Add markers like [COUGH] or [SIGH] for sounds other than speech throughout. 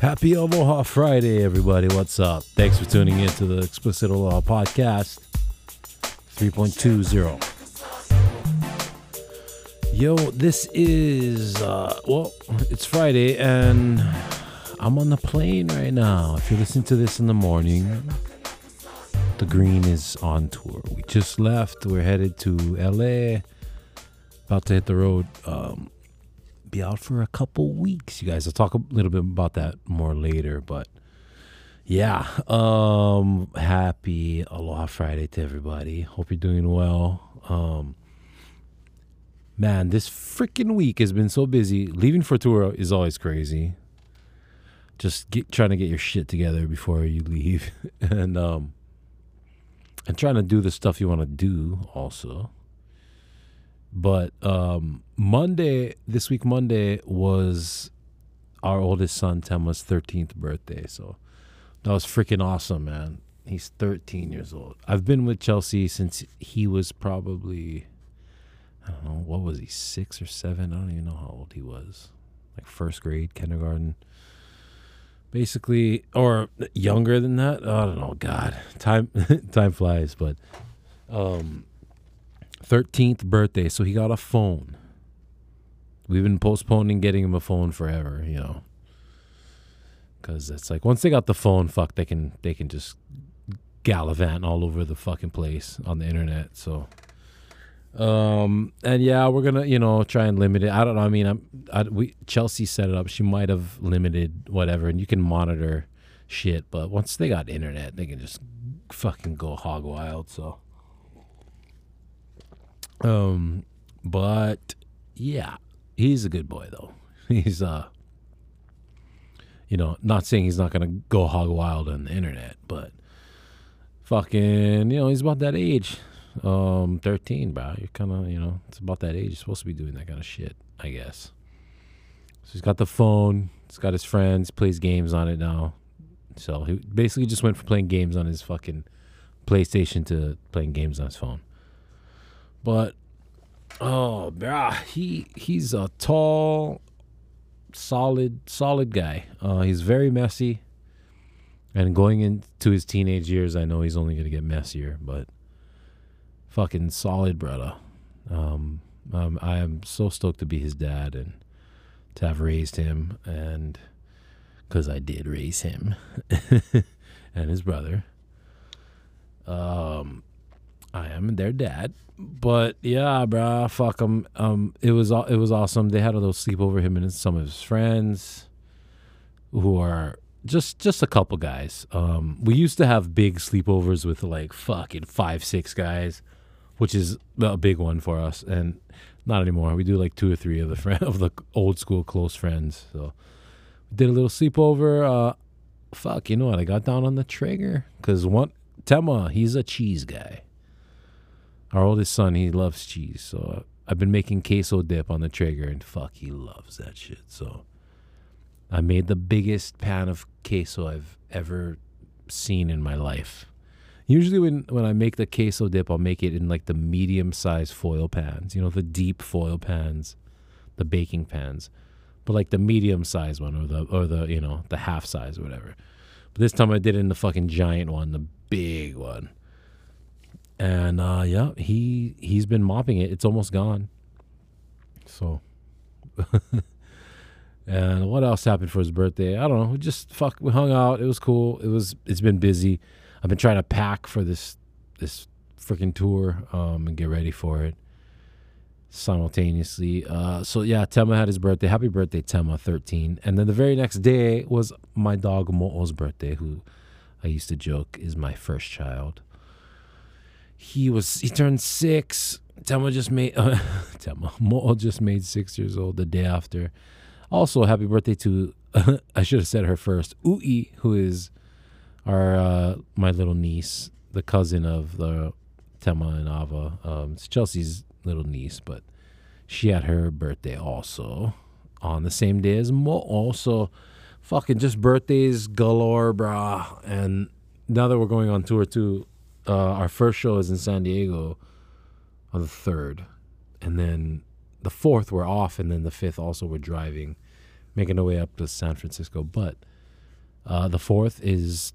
Happy Aloha Friday, everybody. What's up? Thanks for tuning in to the Explicit Aloha Podcast 3.20. Yo, this is, uh, well, it's Friday and I'm on the plane right now. If you're listening to this in the morning, the Green is on tour. We just left. We're headed to LA. About to hit the road. Um, be out for a couple weeks, you guys. I'll talk a little bit about that more later, but yeah. Um happy Aloha Friday to everybody. Hope you're doing well. Um man, this freaking week has been so busy. Leaving for tour is always crazy. Just get, trying to get your shit together before you leave [LAUGHS] and um and trying to do the stuff you want to do also. But um, Monday, this week, Monday was our oldest son, Tema's 13th birthday. So that was freaking awesome, man. He's 13 years old. I've been with Chelsea since he was probably, I don't know, what was he, six or seven? I don't even know how old he was. Like first grade, kindergarten. Basically, or younger than that. I don't know. God, time [LAUGHS] time flies. But um, 13th birthday, so he got a phone. We've been postponing getting him a phone forever, you know. Cuz it's like once they got the phone, fuck, they can they can just gallivant all over the fucking place on the internet. So um and yeah, we're to, you know, try and limit it. I don't know. I mean, I'm I, we Chelsea set it up. She might have limited whatever and you can monitor shit, but once they got internet, they can just fucking go hog wild, so um, but yeah, he's a good boy though. [LAUGHS] He's uh, you know, not saying he's not gonna go hog wild on the internet, but fucking, you know, he's about that age. Um, thirteen, bro. You're kind of, you know, it's about that age. You're supposed to be doing that kind of shit, I guess. So he's got the phone. He's got his friends. Plays games on it now. So he basically just went from playing games on his fucking PlayStation to playing games on his phone. But oh, brah, he he's a tall, solid, solid guy. Uh, he's very messy. And going into his teenage years, I know he's only gonna get messier, but fucking solid, brother. Um, um, I am so stoked to be his dad and to have raised him, and because I did raise him [LAUGHS] and his brother. Um, I am their dad. But yeah, bro, fuck them. Um, it was it was awesome. They had a little sleepover him and some of his friends, who are just just a couple guys. Um, we used to have big sleepovers with like fucking five six guys, which is a big one for us. And not anymore. We do like two or three of the friend [LAUGHS] of the old school close friends. So we did a little sleepover. Uh, fuck, you know what? I got down on the Traeger because one Tema, he's a cheese guy our oldest son, he loves cheese. So I've been making queso dip on the Traeger, and fuck, he loves that shit. So I made the biggest pan of queso I've ever seen in my life. Usually, when, when I make the queso dip, I'll make it in like the medium sized foil pans, you know, the deep foil pans, the baking pans, but like the medium sized one or the, or the, you know, the half size or whatever. But this time I did it in the fucking giant one, the big one and uh, yeah, he he's been mopping it. It's almost gone. So, [LAUGHS] and what else happened for his birthday? I don't know. We just fuck. We hung out. It was cool. It was. It's been busy. I've been trying to pack for this this freaking tour um, and get ready for it simultaneously. Uh, so yeah, Tema had his birthday. Happy birthday, Tema, thirteen. And then the very next day was my dog Mo'o's birthday, who I used to joke is my first child he was he turned six. Tema just made uh, [LAUGHS] Mo just made six years old the day after. Also, happy birthday to [LAUGHS] I should have said her first. Ui, who is our uh, my little niece, the cousin of the Tema and Ava. Um, it's Chelsea's little niece, but she had her birthday also on the same day as Mo. Also, fucking just birthdays galore, brah. And now that we're going on tour too, uh, our first show is in San Diego on the third, and then the fourth we're off, and then the fifth also we're driving, making our way up to San Francisco. But uh, the fourth is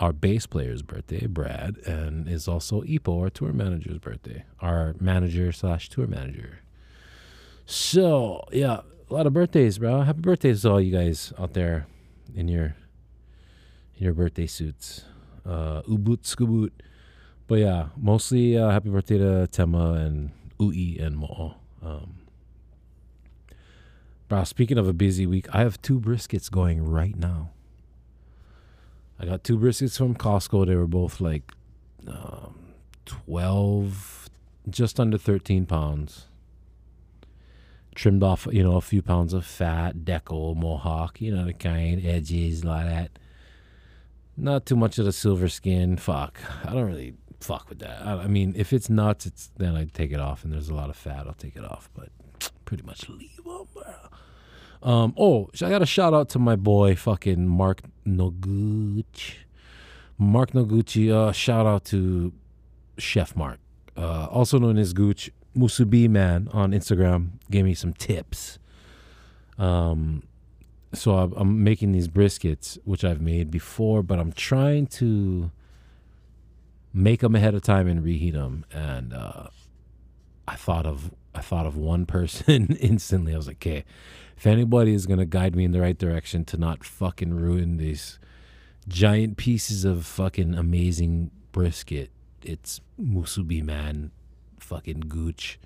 our bass player's birthday, Brad, and is also Ipo, our tour manager's birthday, our manager slash tour manager. So yeah, a lot of birthdays, bro. Happy birthdays to all you guys out there in your in your birthday suits. Uh, ubut skubut. But yeah, mostly uh, happy birthday to Tema and Ui and Mo. Um, bro, speaking of a busy week, I have two briskets going right now. I got two briskets from Costco. They were both like um, 12, just under 13 pounds. Trimmed off, you know, a few pounds of fat, deco, mohawk, you know, the kind, edges, like that. Not too much of the silver skin. Fuck. I don't really fuck with that. I, I mean, if it's nuts, it's then I take it off, and there's a lot of fat, I'll take it off. But pretty much leave them, bro. Um, oh, I got a shout out to my boy, fucking Mark Noguchi. Mark Noguchi. Uh, shout out to Chef Mark, uh, also known as Gooch Musubi Man on Instagram. Gave me some tips. Um, so I'm, making these briskets, which I've made before, but I'm trying to make them ahead of time and reheat them. And uh, I thought of I thought of one person [LAUGHS] instantly. I was like, okay, if anybody is gonna guide me in the right direction to not fucking ruin these giant pieces of fucking amazing brisket, it's Musubi man, fucking Gooch,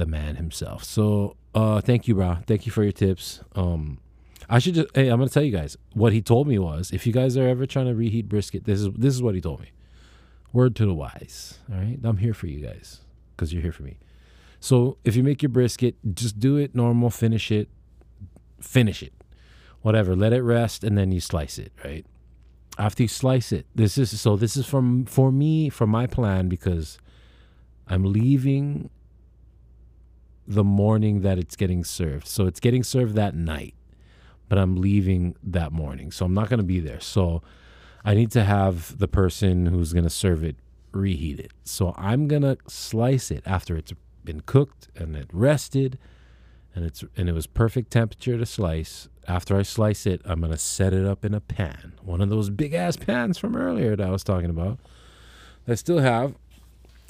the man himself. So uh thank you, bro. Thank you for your tips. Um I should just hey, I'm gonna tell you guys what he told me was if you guys are ever trying to reheat brisket, this is this is what he told me. Word to the wise. All right. I'm here for you guys because you're here for me. So if you make your brisket, just do it normal, finish it, finish it, whatever. Let it rest, and then you slice it. Right after you slice it, this is so. This is from for me for my plan because I'm leaving the morning that it's getting served. So it's getting served that night, but I'm leaving that morning. So I'm not going to be there. So I need to have the person who's going to serve it reheat it. So I'm going to slice it after it's been cooked and it rested and it's and it was perfect temperature to slice. After I slice it, I'm going to set it up in a pan. One of those big ass pans from earlier that I was talking about. I still have.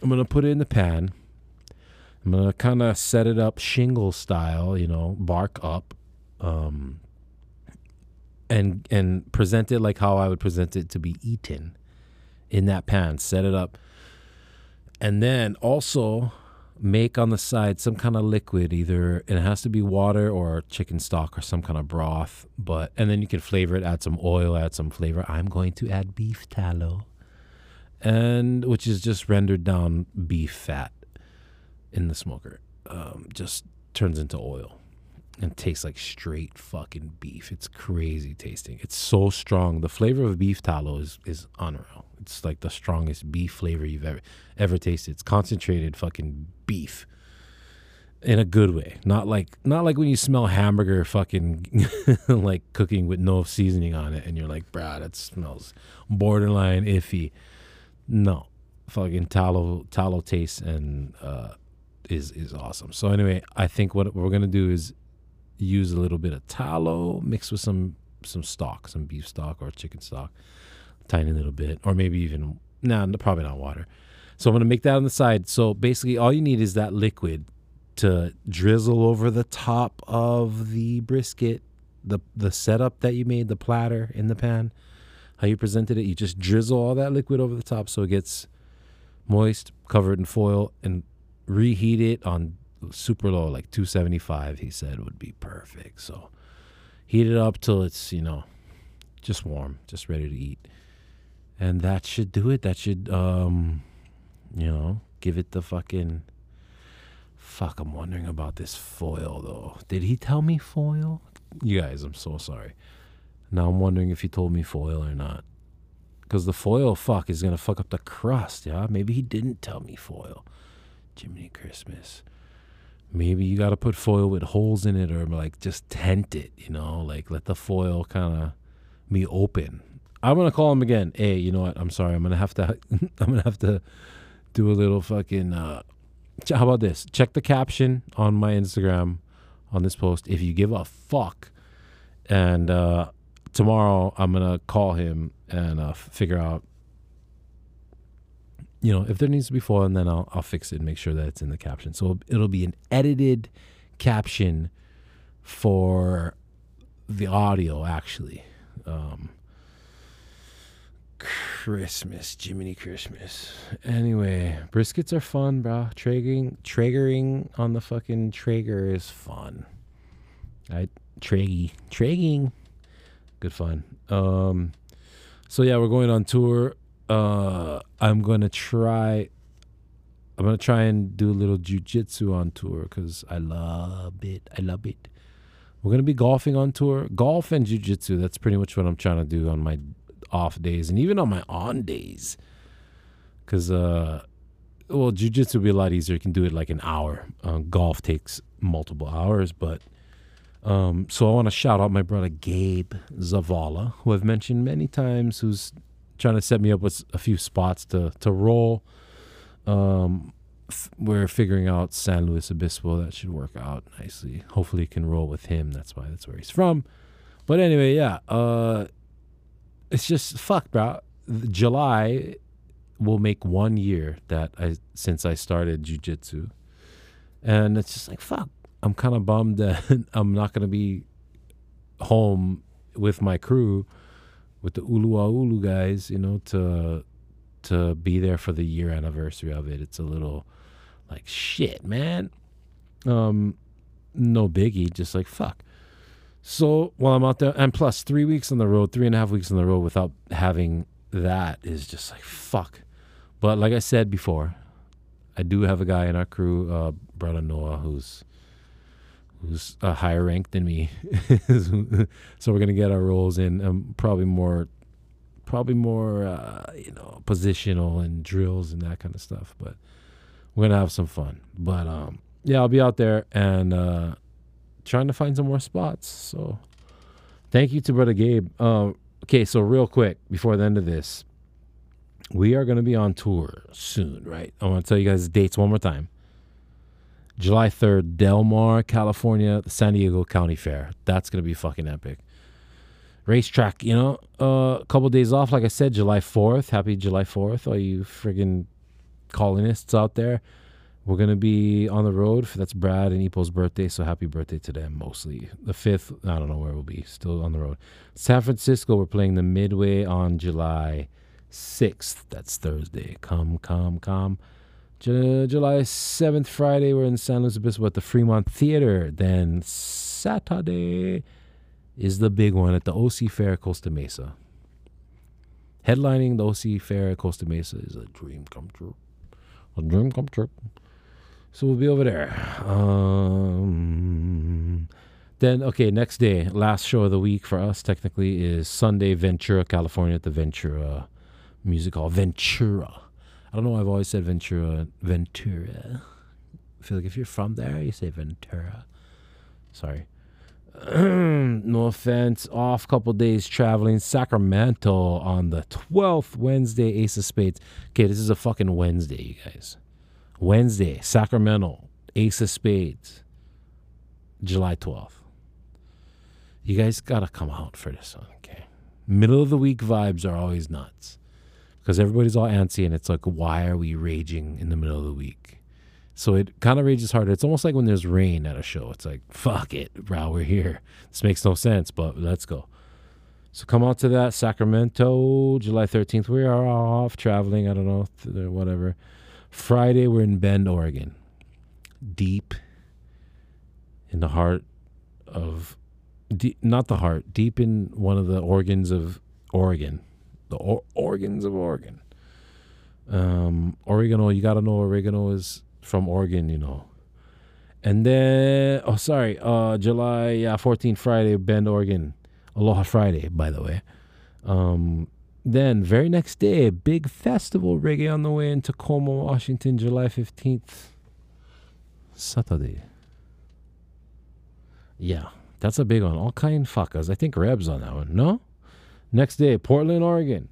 I'm going to put it in the pan. I'm to kind of set it up shingle style, you know, bark up. Um, and and present it like how I would present it to be eaten in that pan. Set it up, and then also make on the side some kind of liquid. Either it has to be water or chicken stock or some kind of broth. But and then you can flavor it. Add some oil. Add some flavor. I'm going to add beef tallow, and which is just rendered down beef fat in the smoker. Um, just turns into oil and tastes like straight fucking beef. It's crazy tasting. It's so strong. The flavor of beef tallow is is unreal. It's like the strongest beef flavor you've ever ever tasted. It's concentrated fucking beef in a good way. Not like not like when you smell hamburger fucking [LAUGHS] like cooking with no seasoning on it and you're like, "Bruh, that smells borderline iffy." No. Fucking tallow tallow taste and uh is is awesome. So anyway, I think what we're gonna do is use a little bit of tallow mixed with some some stock, some beef stock or chicken stock, tiny little bit, or maybe even no, nah, probably not water. So I'm gonna make that on the side. So basically, all you need is that liquid to drizzle over the top of the brisket, the the setup that you made, the platter in the pan, how you presented it. You just drizzle all that liquid over the top so it gets moist, covered in foil, and reheat it on super low, like 275, he said would be perfect. So heat it up till it's, you know, just warm, just ready to eat. And that should do it. That should, um, you know, give it the fucking. Fuck, I'm wondering about this foil though. Did he tell me foil? You guys, I'm so sorry. Now I'm wondering if he told me foil or not. Because the foil fuck is gonna fuck up the crust, yeah? Maybe he didn't tell me foil. Jiminy Christmas maybe you got to put foil with holes in it or like just tent it, you know, like let the foil kind of be open. I'm gonna call him again. Hey, you know what? I'm sorry. I'm gonna have to. [LAUGHS] I'm gonna have to do a little fucking uh, how about this? Check the caption on my Instagram on this post if you give a fuck. And uh, tomorrow I'm gonna call him and uh, figure out, you know, if there needs to be foil, and then I'll I'll fix it and make sure that it's in the caption. So it'll be an edited caption for the audio actually. Um, Christmas, Jiminy Christmas. Anyway, briskets are fun, bro. Traegering, Traegering on the fucking Traeger is fun. I Traegy, Traeging, good fun. Um, so yeah, we're going on tour. Uh, I'm gonna try. I'm gonna try and do a little jujitsu on tour because I love it. I love it. We're gonna be golfing on tour. Golf and jujitsu. That's pretty much what I'm trying to do on my off days and even on my on days. Cause uh, well, jujitsu would be a lot easier. You can do it like an hour. Uh, golf takes multiple hours, but um, so I want to shout out my brother Gabe Zavala, who I've mentioned many times, who's trying to set me up with a few spots to to roll. Um, f- we're figuring out San Luis Obispo. That should work out nicely. Hopefully, can roll with him. That's why that's where he's from. But anyway, yeah. Uh, it's just fuck, bro. July will make one year that I since I started jujitsu, and it's just like fuck. I'm kind of bummed that [LAUGHS] I'm not gonna be home with my crew, with the Ulua Ulu guys, you know, to to be there for the year anniversary of it. It's a little like shit, man. Um, no biggie, just like fuck. So while I'm out there, and plus three weeks on the road, three and a half weeks on the road without having that is just like fuck. But like I said before, I do have a guy in our crew, uh, brother Noah, who's who's a higher rank than me. [LAUGHS] so we're gonna get our rolls in, um, probably more, probably more, uh, you know, positional and drills and that kind of stuff. But we're gonna have some fun. But um, yeah, I'll be out there and uh, trying to find some more spots. So thank you to brother Gabe. Um, okay, so real quick before the end of this, we are gonna be on tour soon, right? I want to tell you guys the dates one more time. July 3rd, Del Mar, California, the San Diego County Fair. That's going to be fucking epic. Racetrack, you know, uh, a couple days off, like I said, July 4th. Happy July 4th, all you friggin' colonists out there. We're going to be on the road. That's Brad and Ipo's birthday, so happy birthday to them mostly. The 5th, I don't know where we'll be, still on the road. San Francisco, we're playing the Midway on July 6th. That's Thursday. Come, come, come. Ju- July 7th, Friday, we're in San Luis Obispo at the Fremont Theater. Then Saturday is the big one at the OC Fair Costa Mesa. Headlining the OC Fair Costa Mesa is a dream come true. A dream come true. So we'll be over there. Um, then, okay, next day, last show of the week for us technically is Sunday, Ventura, California at the Ventura Music Hall. Ventura. I don't know I've always said Ventura. Ventura. I feel like if you're from there, you say Ventura. Sorry. [CLEARS THROAT] no offense. Off couple days traveling. Sacramento on the 12th, Wednesday, Ace of Spades. Okay, this is a fucking Wednesday, you guys. Wednesday, Sacramento, Ace of Spades, July 12th. You guys gotta come out for this one, okay? Middle of the week vibes are always nuts because everybody's all antsy and it's like, why are we raging in the middle of the week? So it kind of rages harder. It's almost like when there's rain at a show. It's like, fuck it, bro, we're here. This makes no sense, but let's go. So come out to that Sacramento, July 13th. We are off traveling. I don't know, uh, whatever. Friday, we're in Bend, Oregon. Deep in the heart of, deep, not the heart, deep in one of the organs of Oregon the or- organs of Oregon. Um, oregano, you gotta know oregano is from Oregon, you know. And then, oh, sorry, uh, July yeah, 14th, Friday, Bend, Oregon. Aloha Friday, by the way. Um, then, very next day, big festival reggae on the way in Tacoma, Washington, July 15th. Saturday. Yeah, that's a big one. All kind fuckers. I think Reb's on that one. No? Next day, Portland, Oregon.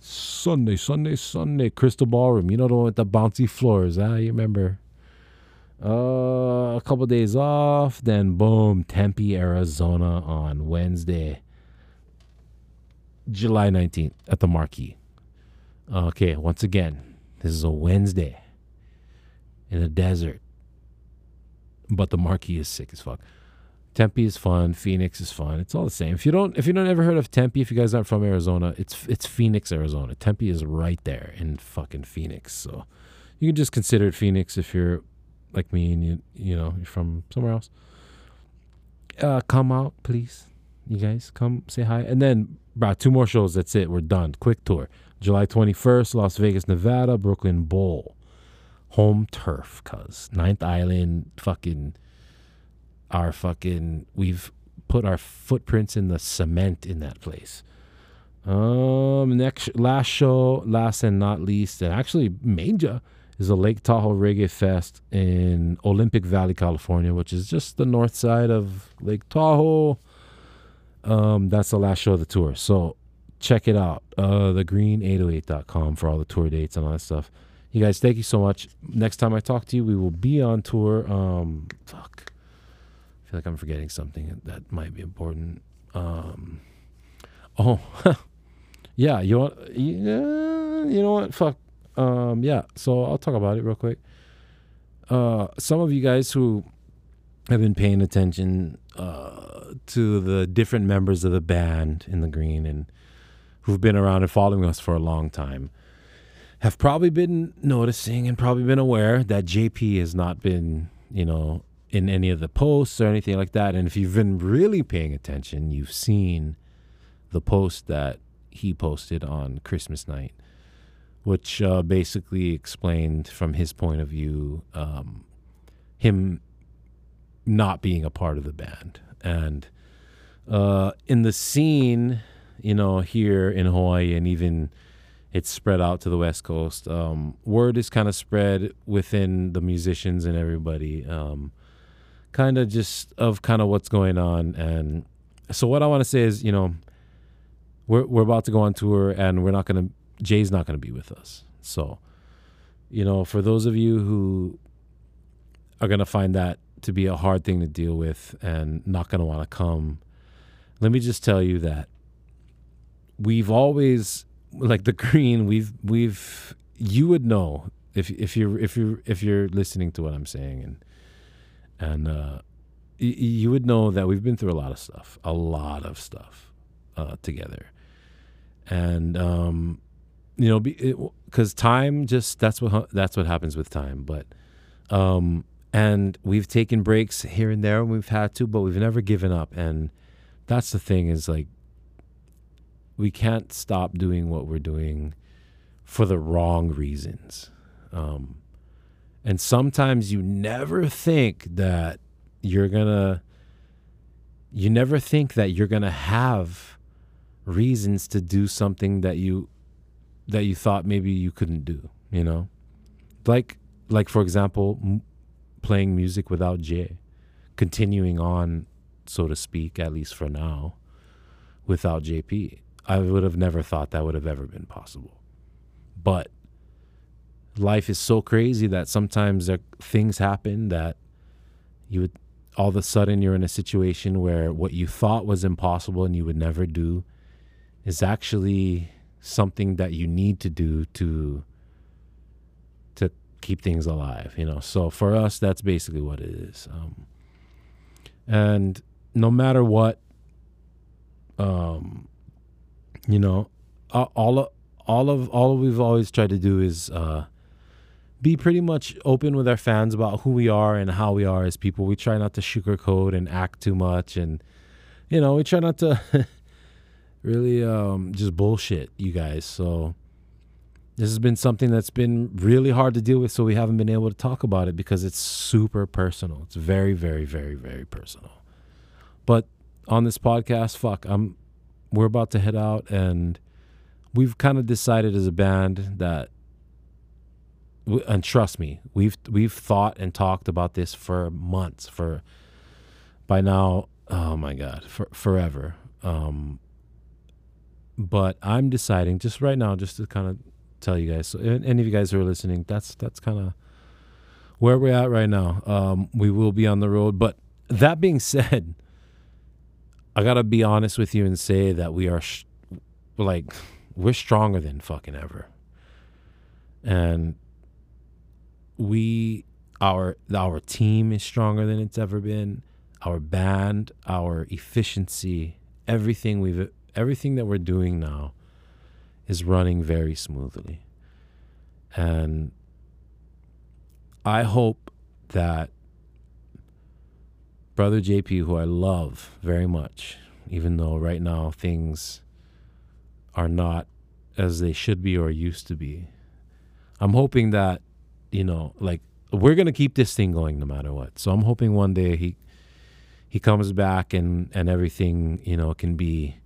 Sunday, Sunday, Sunday, Crystal Ballroom. You know the one with the bouncy floors, huh? You remember? Uh, a couple days off, then boom, Tempe, Arizona on Wednesday, July 19th at the Marquee. Okay, once again, this is a Wednesday in the desert, but the Marquee is sick as fuck. Tempe is fun. Phoenix is fun. It's all the same. If you don't, if you don't ever heard of Tempe, if you guys aren't from Arizona, it's it's Phoenix, Arizona. Tempe is right there in fucking Phoenix. So you can just consider it Phoenix if you're like me and you you know you're from somewhere else. Uh, come out, please. You guys come say hi, and then bro, two more shows. That's it. We're done. Quick tour. July 21st, Las Vegas, Nevada, Brooklyn Bowl, home turf, cuz Ninth Island, fucking our fucking we've put our footprints in the cement in that place. Um, next last show, last and not least, and actually major is the Lake Tahoe Reggae Fest in Olympic Valley, California, which is just the north side of Lake Tahoe. Um, that's the last show of the tour. So check it out. Uh, thegreen808.com for all the tour dates and all that stuff. You guys, thank you so much. Next time I talk to you, we will be on tour. Um, fuck feel like I'm forgetting something that might be important. Um, oh, [LAUGHS] yeah. You want? Yeah, you know what? Fuck. Um, yeah. So I'll talk about it real quick. Uh, some of you guys who have been paying attention uh, to the different members of the band in the green and who've been around and following us for a long time have probably been noticing and probably been aware that JP has not been, you know, in any of the posts or anything like that. And if you've been really paying attention, you've seen the post that he posted on Christmas night, which uh, basically explained from his point of view um, him not being a part of the band. And uh, in the scene, you know, here in Hawaii and even it's spread out to the West Coast, um, word is kind of spread within the musicians and everybody. Um, kind of just of kind of what's going on. And so what I want to say is, you know, we're we're about to go on tour, and we're not gonna Jay's not gonna be with us. So, you know, for those of you who are gonna find that to be a hard thing to deal with and not gonna want to come, let me just tell you that we've always like the green we've we've you would know if if you're if you're if you're listening to what I'm saying and and uh, y- you would know that we've been through a lot of stuff, a lot of stuff uh, together, and um, you know, because time just that's what that's what happens with time. But um, and we've taken breaks here and there and we've had to, but we've never given up. And that's the thing is like we can't stop doing what we're doing for the wrong reasons. Um, and sometimes you never think that you're going to you never think that you're going to have reasons to do something that you that you thought maybe you couldn't do, you know? Like like for example, m- playing music without Jay, continuing on so to speak at least for now without JP. I would have never thought that would have ever been possible. But life is so crazy that sometimes there, things happen that you would all of a sudden you're in a situation where what you thought was impossible and you would never do is actually something that you need to do to to keep things alive you know? So for us that's basically what it is um, and no matter what um you know all of all of all we've always tried to do is uh be pretty much open with our fans about who we are and how we are as people. We try not to sugarcoat and act too much, and you know, we try not to [LAUGHS] really um, just bullshit you guys. So this has been something that's been really hard to deal with. So we haven't been able to talk about it because it's super personal. It's very, very, very, very personal. But on this podcast, fuck, I'm. We're about to head out, and we've kind of decided as a band that and trust me, we've we've thought and talked about this for months. For by now, oh my god, for forever. Um, but I'm deciding just right now, just to kind of tell you guys. So, any of you guys who are listening, that's that's kind of where we're at right now. Um, we will be on the road, but that being [LAUGHS] said, I gotta be honest with you and say that we are sh- like we're stronger than fucking ever, and we our our team is stronger than it's ever been. Our band, our efficiency, everything we've everything that we're doing now is running very smoothly. And I hope that brother JP, who I love very much, even though right now things are not as they should be or used to be, I'm hoping that, you know, like we're gonna keep this thing going no matter what. So I'm hoping one day he he comes back and and everything you know can be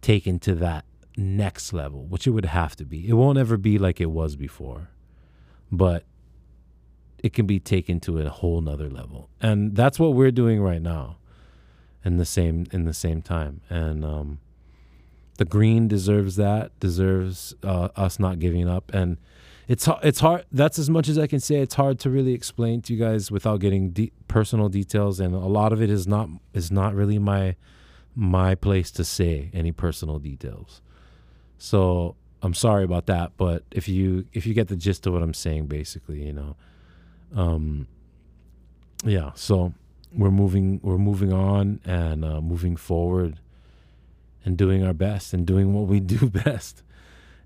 taken to that next level, which it would have to be. It won't ever be like it was before, but it can be taken to a whole nother level, and that's what we're doing right now. In the same in the same time, and um, the green deserves that, deserves uh, us not giving up, and it's it's hard. That's as much as I can say. It's hard to really explain to you guys without getting personal details, and a lot of it is not is not really my my place to say any personal details. So I'm sorry about that, but if you if you get the gist of what I'm saying, basically, you know, um, yeah. So we're moving we're moving on and uh, moving forward, and doing our best and doing what we [LAUGHS] do best,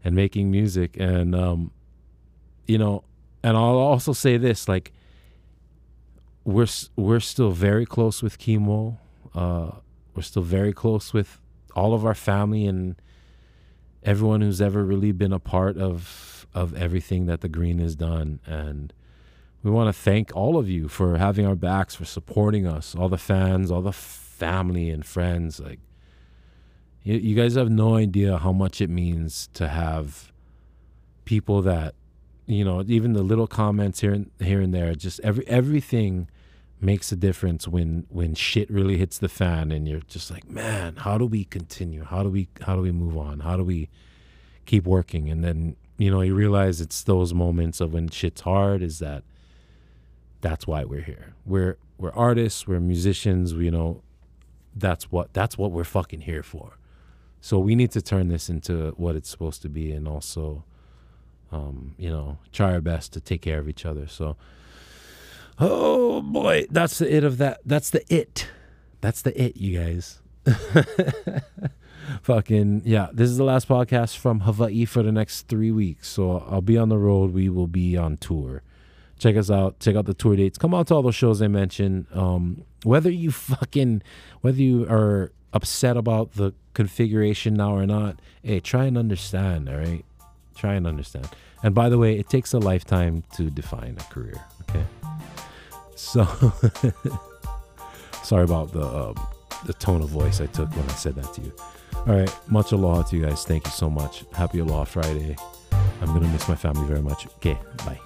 and making music and um, you know, and I'll also say this: like, we're we're still very close with Chemo. Uh, we're still very close with all of our family and everyone who's ever really been a part of of everything that the Green has done. And we want to thank all of you for having our backs, for supporting us, all the fans, all the family and friends. Like, you, you guys have no idea how much it means to have people that you know, even the little comments here and here and there, just every everything makes a difference when when shit really hits the fan and you're just like, man, how do we continue? How do we how do we move on? How do we keep working? And then you know you realize it's those moments of when shit's hard. Is that that's why we're here. We're we're artists. We're musicians. We, you know, that's what that's what we're fucking here for. So we need to turn this into what it's supposed to be, and also um, you know, try our best to take care of each other. So, oh boy, that's the it of that. That's the it. That's the it, you guys. [LAUGHS] Fucking yeah, this is the last podcast from Hawaii for the next three weeks. So I'll be on the road. We will be on tour. Check us out. Check out the tour dates. Come out to all those shows I mentioned. Um, whether you fucking whether you are upset about the configuration now or not, hey, try and understand. All right Try and understand. And by the way, it takes a lifetime to define a career. Okay. So [LAUGHS] sorry about the um, the tone of voice I took when I said that to you. All right, much aloha to you guys. Thank you so much. Happy Aloha Friday. I'm gonna miss my family very much. Okay, bye.